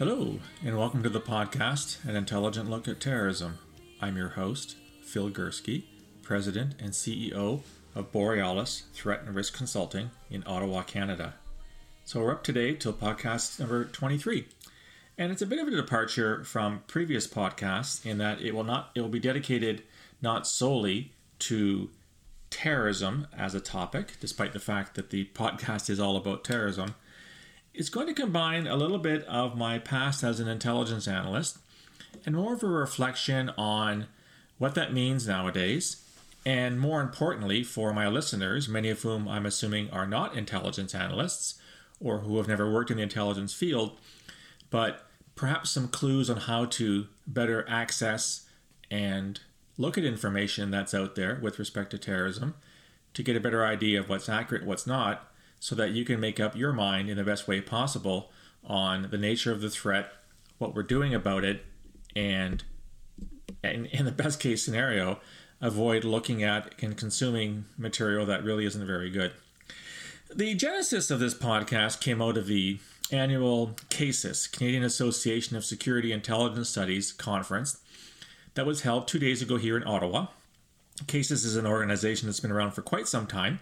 Hello, and welcome to the podcast, An Intelligent Look at Terrorism. I'm your host, Phil Gurski, President and CEO of Borealis Threat and Risk Consulting in Ottawa, Canada. So we're up today till podcast number 23. And it's a bit of a departure from previous podcasts in that it will not it will be dedicated not solely to terrorism as a topic, despite the fact that the podcast is all about terrorism it's going to combine a little bit of my past as an intelligence analyst and more of a reflection on what that means nowadays. And more importantly, for my listeners, many of whom I'm assuming are not intelligence analysts or who have never worked in the intelligence field, but perhaps some clues on how to better access and look at information that's out there with respect to terrorism to get a better idea of what's accurate, what's not, so that you can make up your mind in the best way possible on the nature of the threat, what we're doing about it, and, in the best case scenario, avoid looking at and consuming material that really isn't very good. The genesis of this podcast came out of the annual CASIS, Canadian Association of Security Intelligence Studies conference, that was held two days ago here in Ottawa. CASIS is an organization that's been around for quite some time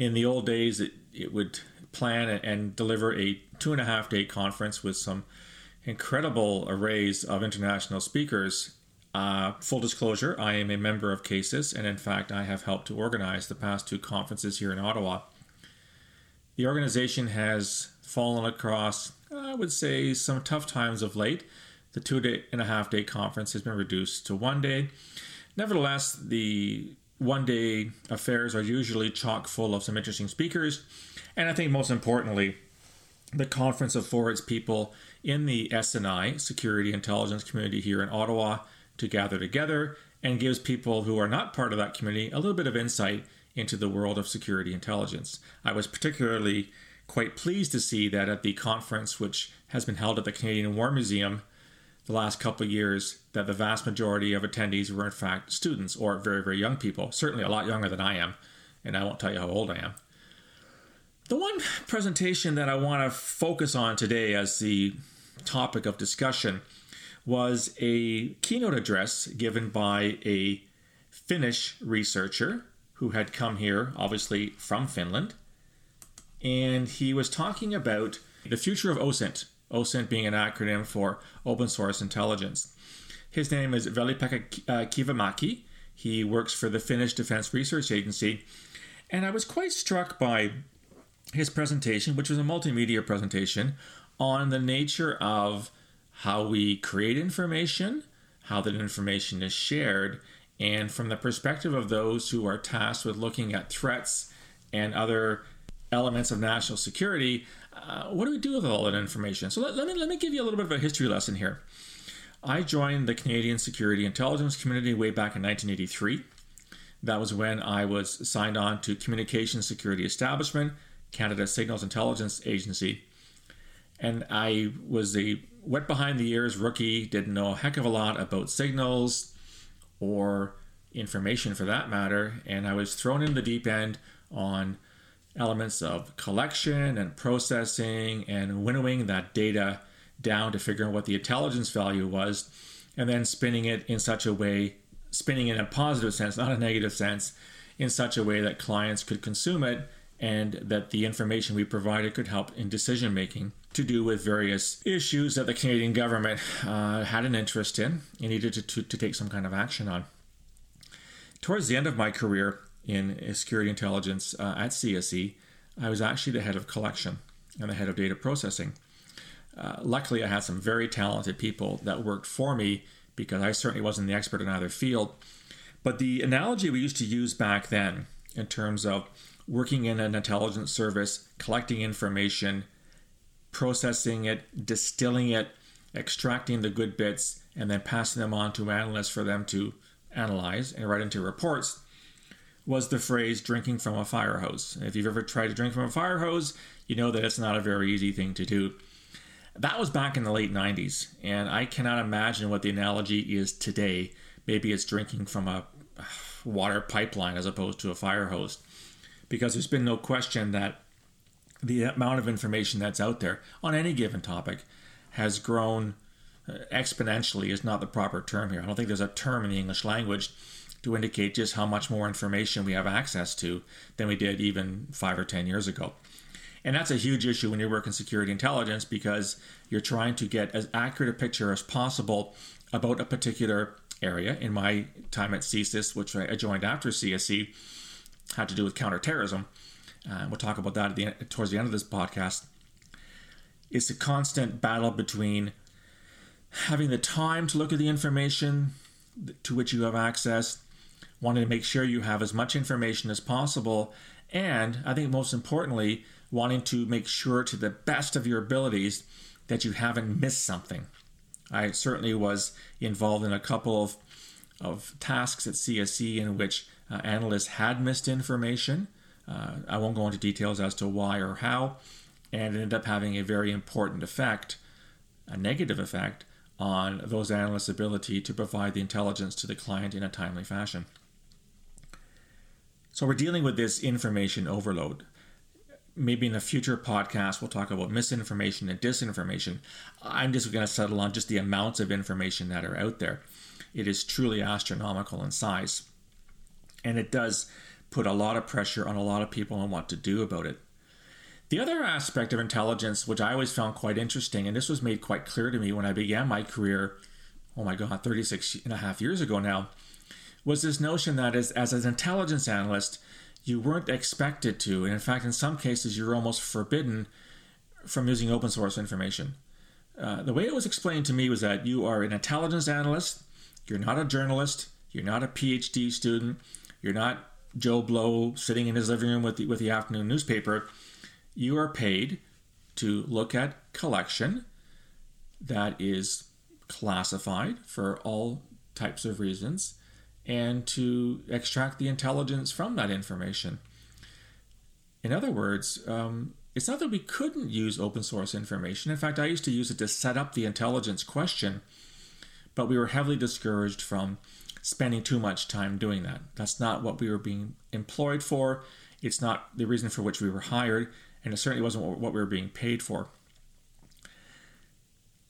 in the old days, it, it would plan and deliver a two and a half day conference with some incredible arrays of international speakers. Uh, full disclosure, I am a member of CASIS, and in fact, I have helped to organize the past two conferences here in Ottawa. The organization has fallen across, I would say, some tough times of late. The two day and a half day conference has been reduced to one day. Nevertheless, the one day affairs are usually chock full of some interesting speakers. And I think most importantly, the conference affords people in the SNI, security intelligence community here in Ottawa, to gather together and gives people who are not part of that community a little bit of insight into the world of security intelligence. I was particularly quite pleased to see that at the conference, which has been held at the Canadian War Museum the last couple of years that the vast majority of attendees were in fact students or very, very young people, certainly a lot younger than I am, and I won't tell you how old I am. The one presentation that I want to focus on today as the topic of discussion was a keynote address given by a Finnish researcher who had come here, obviously from Finland. And he was talking about the future of OSINT, OSINT being an acronym for Open Source Intelligence. His name is Veli-Pekka uh, Kivimäki. He works for the Finnish Defense Research Agency. And I was quite struck by his presentation, which was a multimedia presentation, on the nature of how we create information, how that information is shared, and from the perspective of those who are tasked with looking at threats and other elements of national security, uh, what do we do with all that information? So let, let, me, let me give you a little bit of a history lesson here. I joined the Canadian Security Intelligence Community way back in 1983. That was when I was signed on to Communications Security Establishment, Canada Signals Intelligence Agency. And I was a wet behind the ears rookie, didn't know a heck of a lot about signals or information for that matter. And I was thrown in the deep end on elements of collection and processing and winnowing that data down to figure out what the intelligence value was and then spinning it in such a way spinning in a positive sense not a negative sense in such a way that clients could consume it and that the information we provided could help in decision making to do with various issues that the Canadian government uh, had an interest in and needed to, to, to take some kind of action on. Towards the end of my career, in security intelligence uh, at CSE, I was actually the head of collection and the head of data processing. Uh, luckily, I had some very talented people that worked for me because I certainly wasn't the expert in either field. But the analogy we used to use back then, in terms of working in an intelligence service, collecting information, processing it, distilling it, extracting the good bits, and then passing them on to analysts for them to analyze and write into reports was the phrase drinking from a fire hose. If you've ever tried to drink from a fire hose, you know that it's not a very easy thing to do. That was back in the late 90s, and I cannot imagine what the analogy is today. Maybe it's drinking from a water pipeline as opposed to a fire hose. Because there's been no question that the amount of information that's out there on any given topic has grown uh, exponentially is not the proper term here. I don't think there's a term in the English language to indicate just how much more information we have access to than we did even five or ten years ago. And that's a huge issue when you work in security intelligence because you're trying to get as accurate a picture as possible about a particular area. In my time at CSIS, which I joined after CSE, had to do with counterterrorism. Uh, we'll talk about that the, towards the end of this podcast. It's a constant battle between having the time to look at the information to which you have access, wanting to make sure you have as much information as possible, and I think most importantly, wanting to make sure to the best of your abilities that you haven't missed something. I certainly was involved in a couple of, of tasks at CSE in which uh, analysts had missed information. Uh, I won't go into details as to why or how, and it ended up having a very important effect, a negative effect, on those analysts' ability to provide the intelligence to the client in a timely fashion. So we're dealing with this information overload. Maybe in a future podcast, we'll talk about misinformation and disinformation. I'm just going to settle on just the amounts of information that are out there. It is truly astronomical in size. And it does put a lot of pressure on a lot of people on what to do about it. The other aspect of intelligence, which I always found quite interesting, and this was made quite clear to me when I began my career, oh my God, 36 and a half years ago now, was this notion that as, as an intelligence analyst, you weren't expected to, and in fact, in some cases, you're almost forbidden from using open source information. Uh, the way it was explained to me was that you are an intelligence analyst, you're not a journalist, you're not a PhD student, you're not Joe Blow sitting in his living room with the, with the afternoon newspaper you are paid to look at collection that is classified for all types of reasons and to extract the intelligence from that information. In other words, um, it's not that we couldn't use open source information. In fact, I used to use it to set up the intelligence question, but we were heavily discouraged from spending too much time doing that. That's not what we were being employed for. It's not the reason for which we were hired and it certainly wasn't what we were being paid for.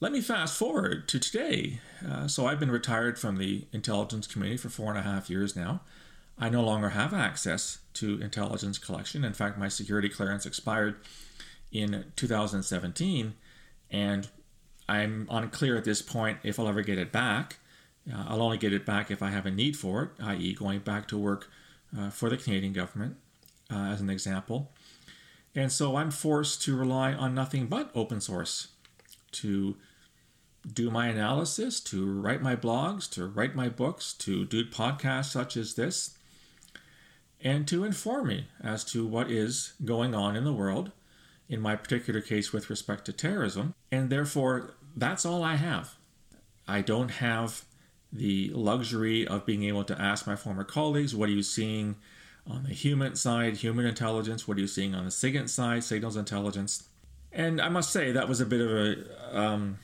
Let me fast forward to today. Uh, so I've been retired from the intelligence community for four and a half years now. I no longer have access to intelligence collection. In fact, my security clearance expired in 2017, and I'm unclear at this point if I'll ever get it back. Uh, I'll only get it back if I have a need for it, i.e., going back to work uh, for the Canadian government, uh, as an example. And so I'm forced to rely on nothing but open source to do my analysis, to write my blogs, to write my books, to do podcasts such as this, and to inform me as to what is going on in the world, in my particular case with respect to terrorism. And therefore, that's all I have. I don't have the luxury of being able to ask my former colleagues, what are you seeing on the human side, human intelligence, what are you seeing on the SIGINT side, signals intelligence? And I must say that was a bit of a um,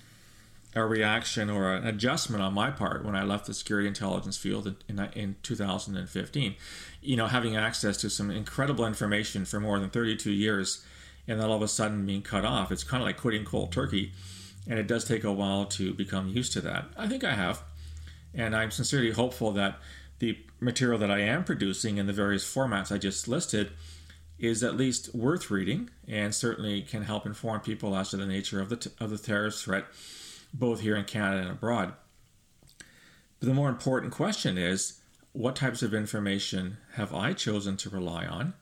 a reaction or an adjustment on my part when I left the security intelligence field in, in, in 2015. You know, having access to some incredible information for more than 32 years and then all of a sudden being cut off, it's kind of like quitting cold turkey. And it does take a while to become used to that. I think I have. And I'm sincerely hopeful that the material that I am producing in the various formats I just listed is at least worth reading and certainly can help inform people as to the nature of the, t- of the terrorist threat, both here in Canada and abroad. But the more important question is what types of information have I chosen to rely on,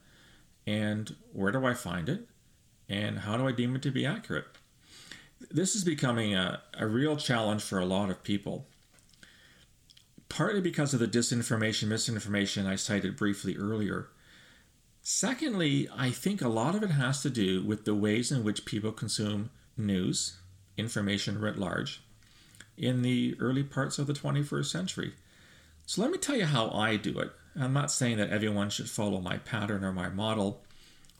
and where do I find it, and how do I deem it to be accurate? This is becoming a, a real challenge for a lot of people partly because of the disinformation, misinformation I cited briefly earlier. Secondly, I think a lot of it has to do with the ways in which people consume news, information writ large, in the early parts of the 21st century. So let me tell you how I do it. I'm not saying that everyone should follow my pattern or my model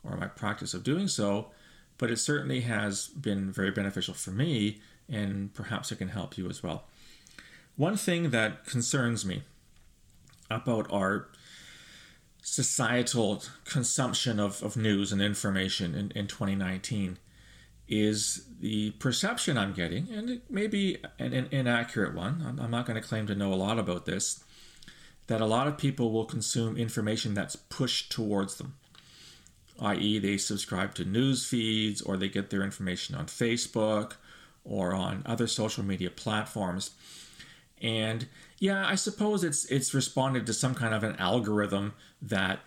or my practice of doing so, but it certainly has been very beneficial for me, and perhaps it can help you as well. One thing that concerns me about our societal consumption of, of news and information in, in 2019 is the perception I'm getting, and it may be an, an inaccurate one. I'm, I'm not going to claim to know a lot about this, that a lot of people will consume information that's pushed towards them, i.e., they subscribe to news feeds or they get their information on Facebook or on other social media platforms. And yeah, I suppose it's it's responded to some kind of an algorithm that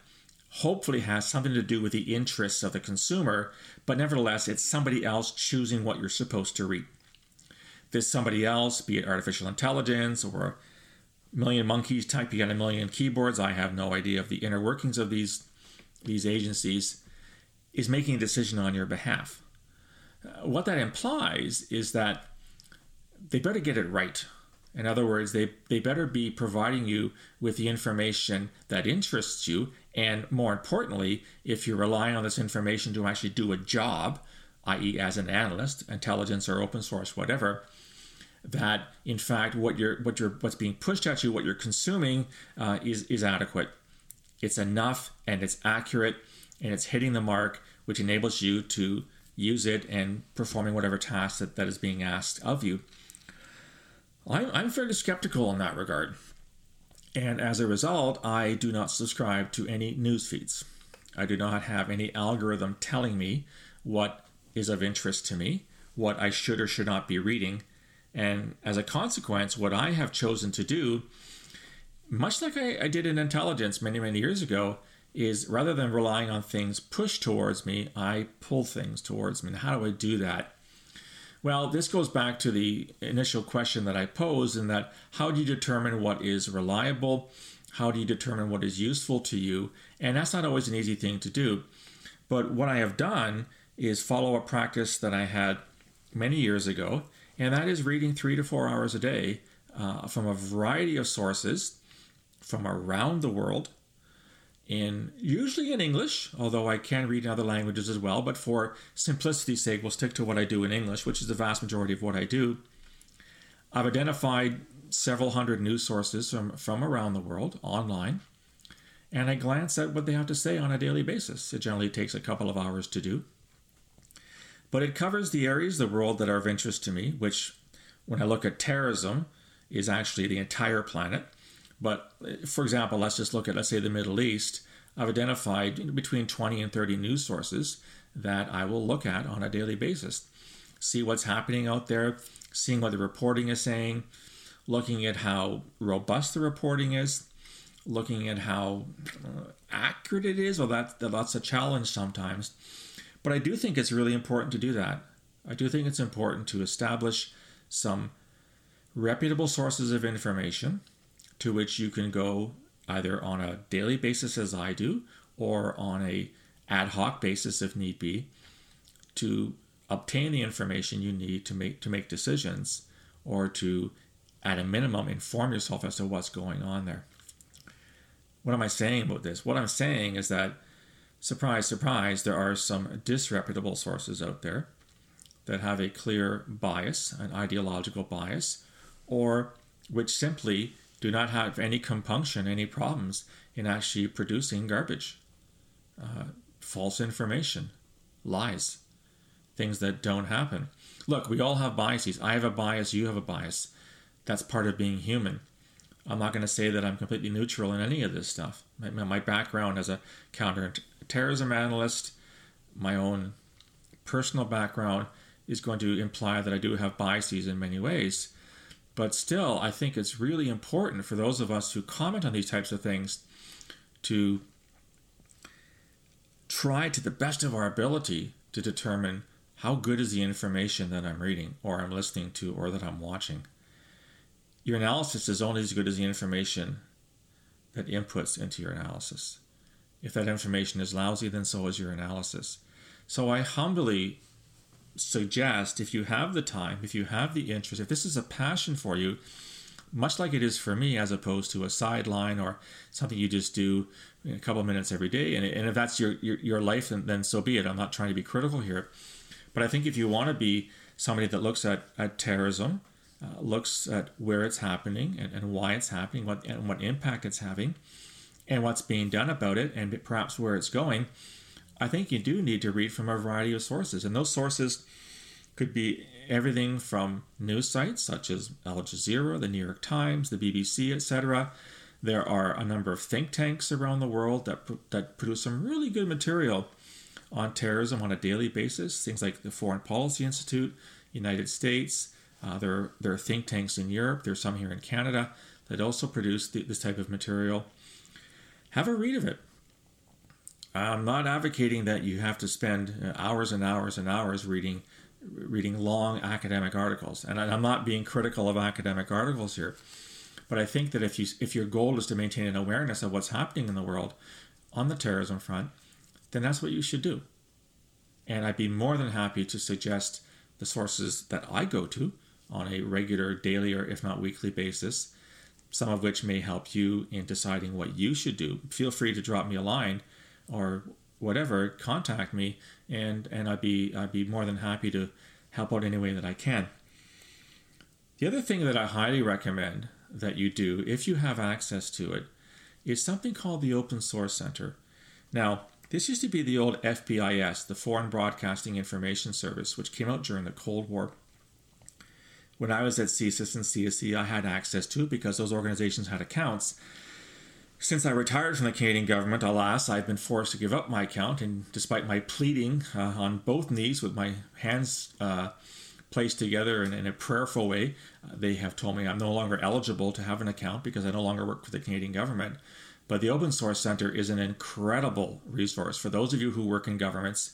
hopefully has something to do with the interests of the consumer, but nevertheless, it's somebody else choosing what you're supposed to read. This somebody else, be it artificial intelligence or a million monkeys typing on a million keyboards, I have no idea of the inner workings of these, these agencies, is making a decision on your behalf. Uh, what that implies is that they better get it right in other words, they, they better be providing you with the information that interests you. And more importantly, if you're relying on this information to actually do a job, i.e., as an analyst, intelligence or open source, whatever, that in fact what you're what you're what's being pushed at you, what you're consuming, uh, is is adequate. It's enough and it's accurate and it's hitting the mark, which enables you to use it and performing whatever task that, that is being asked of you. I'm, I'm fairly skeptical in that regard. And as a result, I do not subscribe to any news feeds. I do not have any algorithm telling me what is of interest to me, what I should or should not be reading. And as a consequence, what I have chosen to do, much like I, I did in intelligence many, many years ago, is rather than relying on things pushed towards me, I pull things towards me. And how do I do that? Well, this goes back to the initial question that I posed, in that how do you determine what is reliable? How do you determine what is useful to you? And that's not always an easy thing to do. But what I have done is follow a practice that I had many years ago, and that is reading three to four hours a day uh, from a variety of sources from around the world in usually in English, although I can read in other languages as well. But for simplicity's sake, we'll stick to what I do in English, which is the vast majority of what I do. I've identified several hundred news sources from, from around the world online, and I glance at what they have to say on a daily basis. It generally takes a couple of hours to do. But it covers the areas of the world that are of interest to me, which, when I look at terrorism, is actually the entire planet. But for example, let's just look at, let's say, the Middle East. I've identified between 20 and 30 news sources that I will look at on a daily basis. See what's happening out there, seeing what the reporting is saying, looking at how robust the reporting is, looking at how uh, accurate it is. Well, that, that's a challenge sometimes. But I do think it's really important to do that. I do think it's important to establish some reputable sources of information to which you can go either on a daily basis as I do or on a ad hoc basis if need be to obtain the information you need to make to make decisions or to at a minimum inform yourself as to what's going on there. What am I saying about this? What I'm saying is that surprise surprise there are some disreputable sources out there that have a clear bias, an ideological bias or which simply do not have any compunction, any problems in actually producing garbage, uh, false information, lies, things that don't happen. Look, we all have biases. I have a bias, you have a bias. That's part of being human. I'm not going to say that I'm completely neutral in any of this stuff. My, my background as a counterterrorism analyst, my own personal background is going to imply that I do have biases in many ways. But still, I think it's really important for those of us who comment on these types of things to try to the best of our ability to determine how good is the information that I'm reading or I'm listening to or that I'm watching. Your analysis is only as good as the information that inputs into your analysis. If that information is lousy, then so is your analysis. So I humbly suggest if you have the time, if you have the interest, if this is a passion for you, much like it is for me, as opposed to a sideline or something you just do a couple minutes every day. And, and if that's your, your, your life, then, then so be it. I'm not trying to be critical here. But I think if you want to be somebody that looks at, at terrorism, uh, looks at where it's happening and, and why it's happening, what, and what impact it's having, and what's being done about it, and perhaps where it's going, I think you do need to read from a variety of sources, and those sources could be everything from news sites such as Al Jazeera, the New York Times, the BBC, etc. There are a number of think tanks around the world that, that produce some really good material on terrorism on a daily basis. Things like the Foreign Policy Institute, United States. Uh, there, there are think tanks in Europe. There's some here in Canada that also produce th- this type of material. Have a read of it. I'm not advocating that you have to spend uh, hours and hours and hours reading reading long academic articles, and I'm not being critical of academic articles here. But I think that if you if your goal is to maintain an awareness of what's happening in the world on the terrorism front, then that's what you should do. And I'd be more than happy to suggest the sources that I go to on a regular daily or if not weekly basis, some of which may help you in deciding what you should do. Feel free to drop me a line or whatever, contact me and and I'd be I'd be more than happy to help out any way that I can. The other thing that I highly recommend that you do if you have access to it is something called the Open Source Center. Now, this used to be the old FBIS, the Foreign Broadcasting Information Service, which came out during the Cold War. When I was at CSIS and CSE, I had access to it because those organizations had accounts. Since I retired from the Canadian government, alas, I've been forced to give up my account, and despite my pleading uh, on both knees with my hands uh, placed together in, in, a prayerful way, uh, they have told me I'm no longer eligible to have an account because I no longer work for the Canadian government. But the Open Source Center is an incredible resource for those of you who work in governments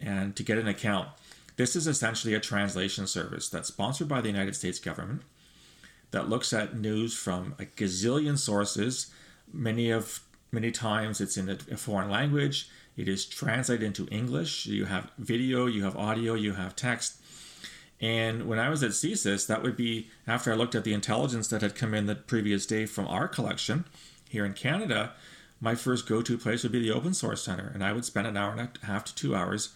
and to get an account. This is essentially a translation service that's sponsored by the United States government that looks at news from a gazillion sources. Many of many times it's in a, foreign language. It is translated into English. You have video, you have audio, you have text. And when I was at CSIS, that would be after I looked at the intelligence that had come in the previous day from our collection here in Canada, my first go to place would be the Open Source Center. And I would spend an hour and a half to two hours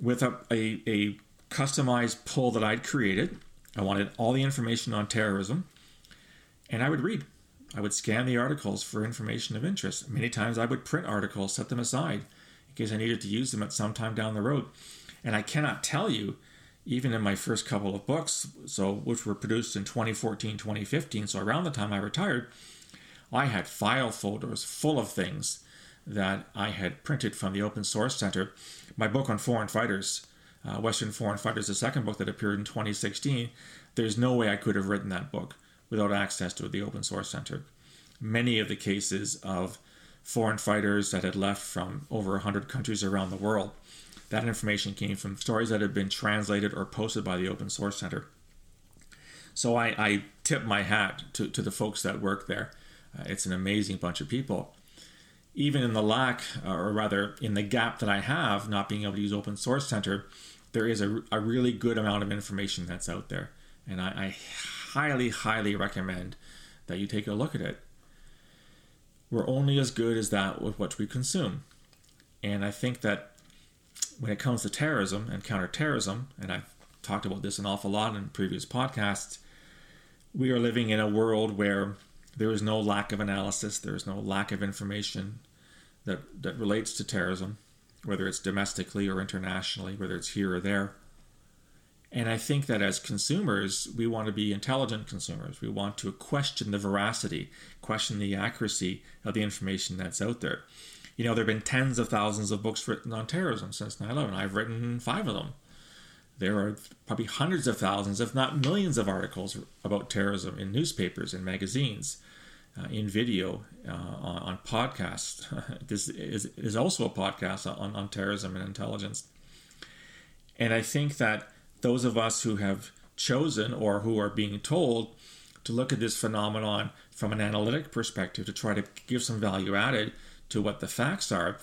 with a, a, a customized pull that I'd created. I wanted all the information on terrorism, and I would read. I would scan the articles for information of interest. Many times I would print articles, set them aside in case I needed to use them at some time down the road. And I cannot tell you, even in my first couple of books, so which were produced in 2014, 2015, so around the time I retired, I had file folders full of things that I had printed from the Open Source Center. My book on foreign fighters, uh, Western Foreign Fighters, the second book that appeared in 2016, there's no way I could have written that book without access to the Open Source Center. Many of the cases of foreign fighters that had left from over 100 countries around the world, that information came from stories that had been translated or posted by the Open Source Center. So I, I tip my hat to, to the folks that work there. Uh, it's an amazing bunch of people. Even in the lack, uh, or rather in the gap that I have, not being able to use Open Source Center, there is a, a really good amount of information that's out there. And I, I highly, highly recommend that you take a look at it. We're only as good as that with what we consume. And I think that when it comes to terrorism and counterterrorism, and I've talked about this an awful lot in previous podcasts, we are living in a world where there is no lack of analysis, there is no lack of information that, that relates to terrorism, whether it's domestically or internationally, whether it's here or there. And I think that as consumers, we want to be intelligent consumers. We want to question the veracity, question the accuracy of the information that's out there. You know, there have been tens of thousands of books written on terrorism since 9 11. I've written five of them. There are probably hundreds of thousands, if not millions, of articles about terrorism in newspapers and magazines uh, in video uh, on, on, podcasts. this is, is also a podcast on, on terrorism and intelligence. And I think that those of us who have chosen or who are being told to look at this phenomenon from an analytic perspective to try to give some value added to what the facts are,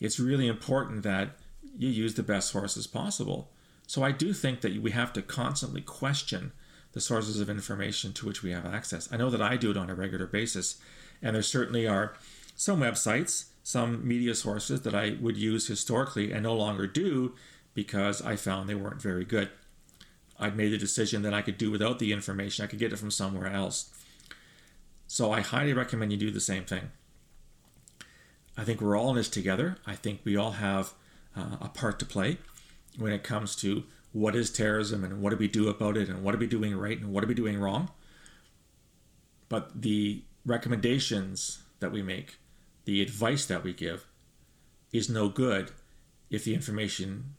it's really important that you use the best sources possible. So I do think that we have to constantly question the sources of information to which we have access. I know that I do it on a regular basis, and there certainly are some websites, some media sources that I would use historically and no longer do because I found they weren't very good. I'd made the decision that I could do without the information, I could get it from somewhere else. So I highly recommend you do the same thing. I think we're all in this together. I think we all have uh, a part to play when it comes to what is terrorism and what do we do about it and what are we doing right and what are we doing wrong. But the recommendations that we make, the advice that we give, is no good if the information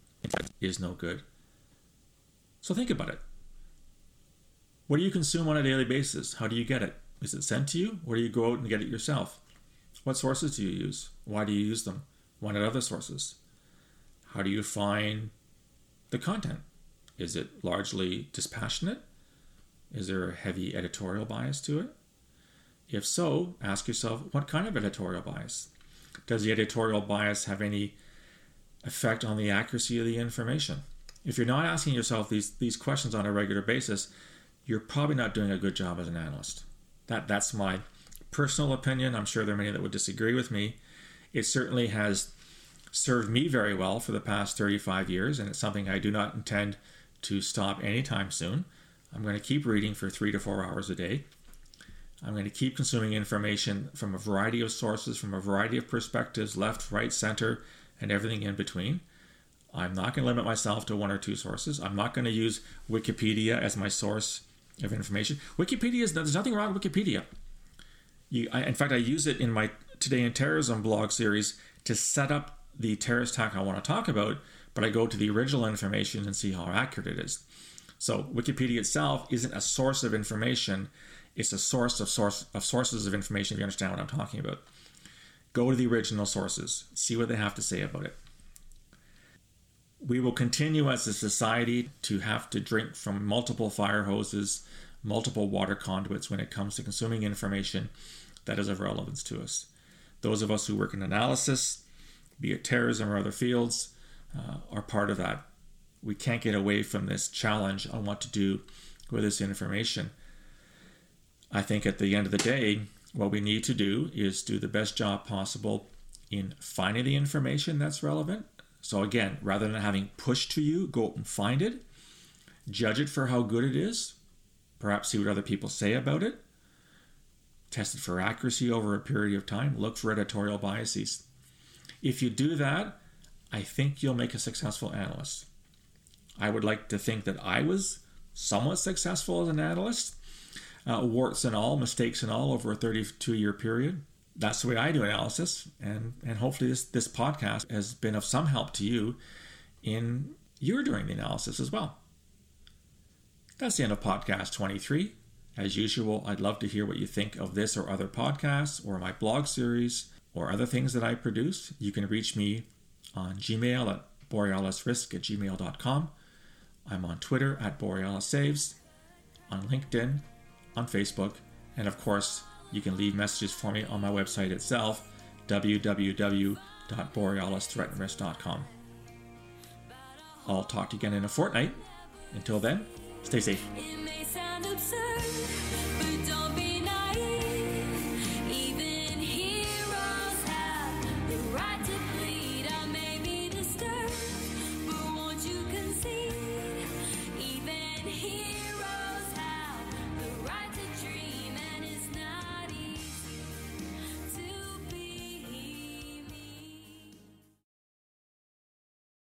is no good. So think about it. What do you consume on a daily basis? How do you get it? Is it sent to you, or do you go out and get it yourself? What sources do you use? Why do you use them? Why not other sources? How do you find the content? Is it largely dispassionate? Is there a heavy editorial bias to it? If so, ask yourself what kind of editorial bias? Does the editorial bias have any effect on the accuracy of the information? If you're not asking yourself these, these questions on a regular basis, you're probably not doing a good job as an analyst. That that's my personal opinion. I'm sure there are many that would disagree with me. It certainly has served me very well for the past 35 years, and it's something I do not intend to stop anytime soon. I'm going to keep reading for three to four hours a day. I'm going to keep consuming information from a variety of sources, from a variety of perspectives left, right, center, and everything in between. I'm not going to limit myself to one or two sources. I'm not going to use Wikipedia as my source of information. Wikipedia is there's nothing wrong with Wikipedia. You, I, in fact, I use it in my Today in Terrorism blog series to set up the terrorist attack I want to talk about, but I go to the original information and see how accurate it is. So Wikipedia itself isn't a source of information; it's a source of source of sources of information. If you understand what I'm talking about, go to the original sources, see what they have to say about it. We will continue as a society to have to drink from multiple fire hoses, multiple water conduits when it comes to consuming information that is of relevance to us. Those of us who work in analysis, be it terrorism or other fields, uh, are part of that. We can't get away from this challenge on what to do with this information. I think at the end of the day, what we need to do is do the best job possible in finding the information that's relevant. So, again, rather than having pushed to you, go out and find it, judge it for how good it is, perhaps see what other people say about it, test it for accuracy over a period of time, look for editorial biases. If you do that, I think you'll make a successful analyst. I would like to think that I was somewhat successful as an analyst, uh, warts and all, mistakes and all, over a 32 year period. That's the way I do analysis, and, and hopefully this, this podcast has been of some help to you in your doing the analysis as well. That's the end of podcast 23. As usual, I'd love to hear what you think of this or other podcasts or my blog series or other things that I produce. You can reach me on Gmail at borealisrisk at gmail.com. I'm on Twitter at borealissaves, on LinkedIn, on Facebook, and of course, you can leave messages for me on my website itself, www.borealisthreatandrisk.com. I'll talk to you again in a fortnight. Until then, stay safe.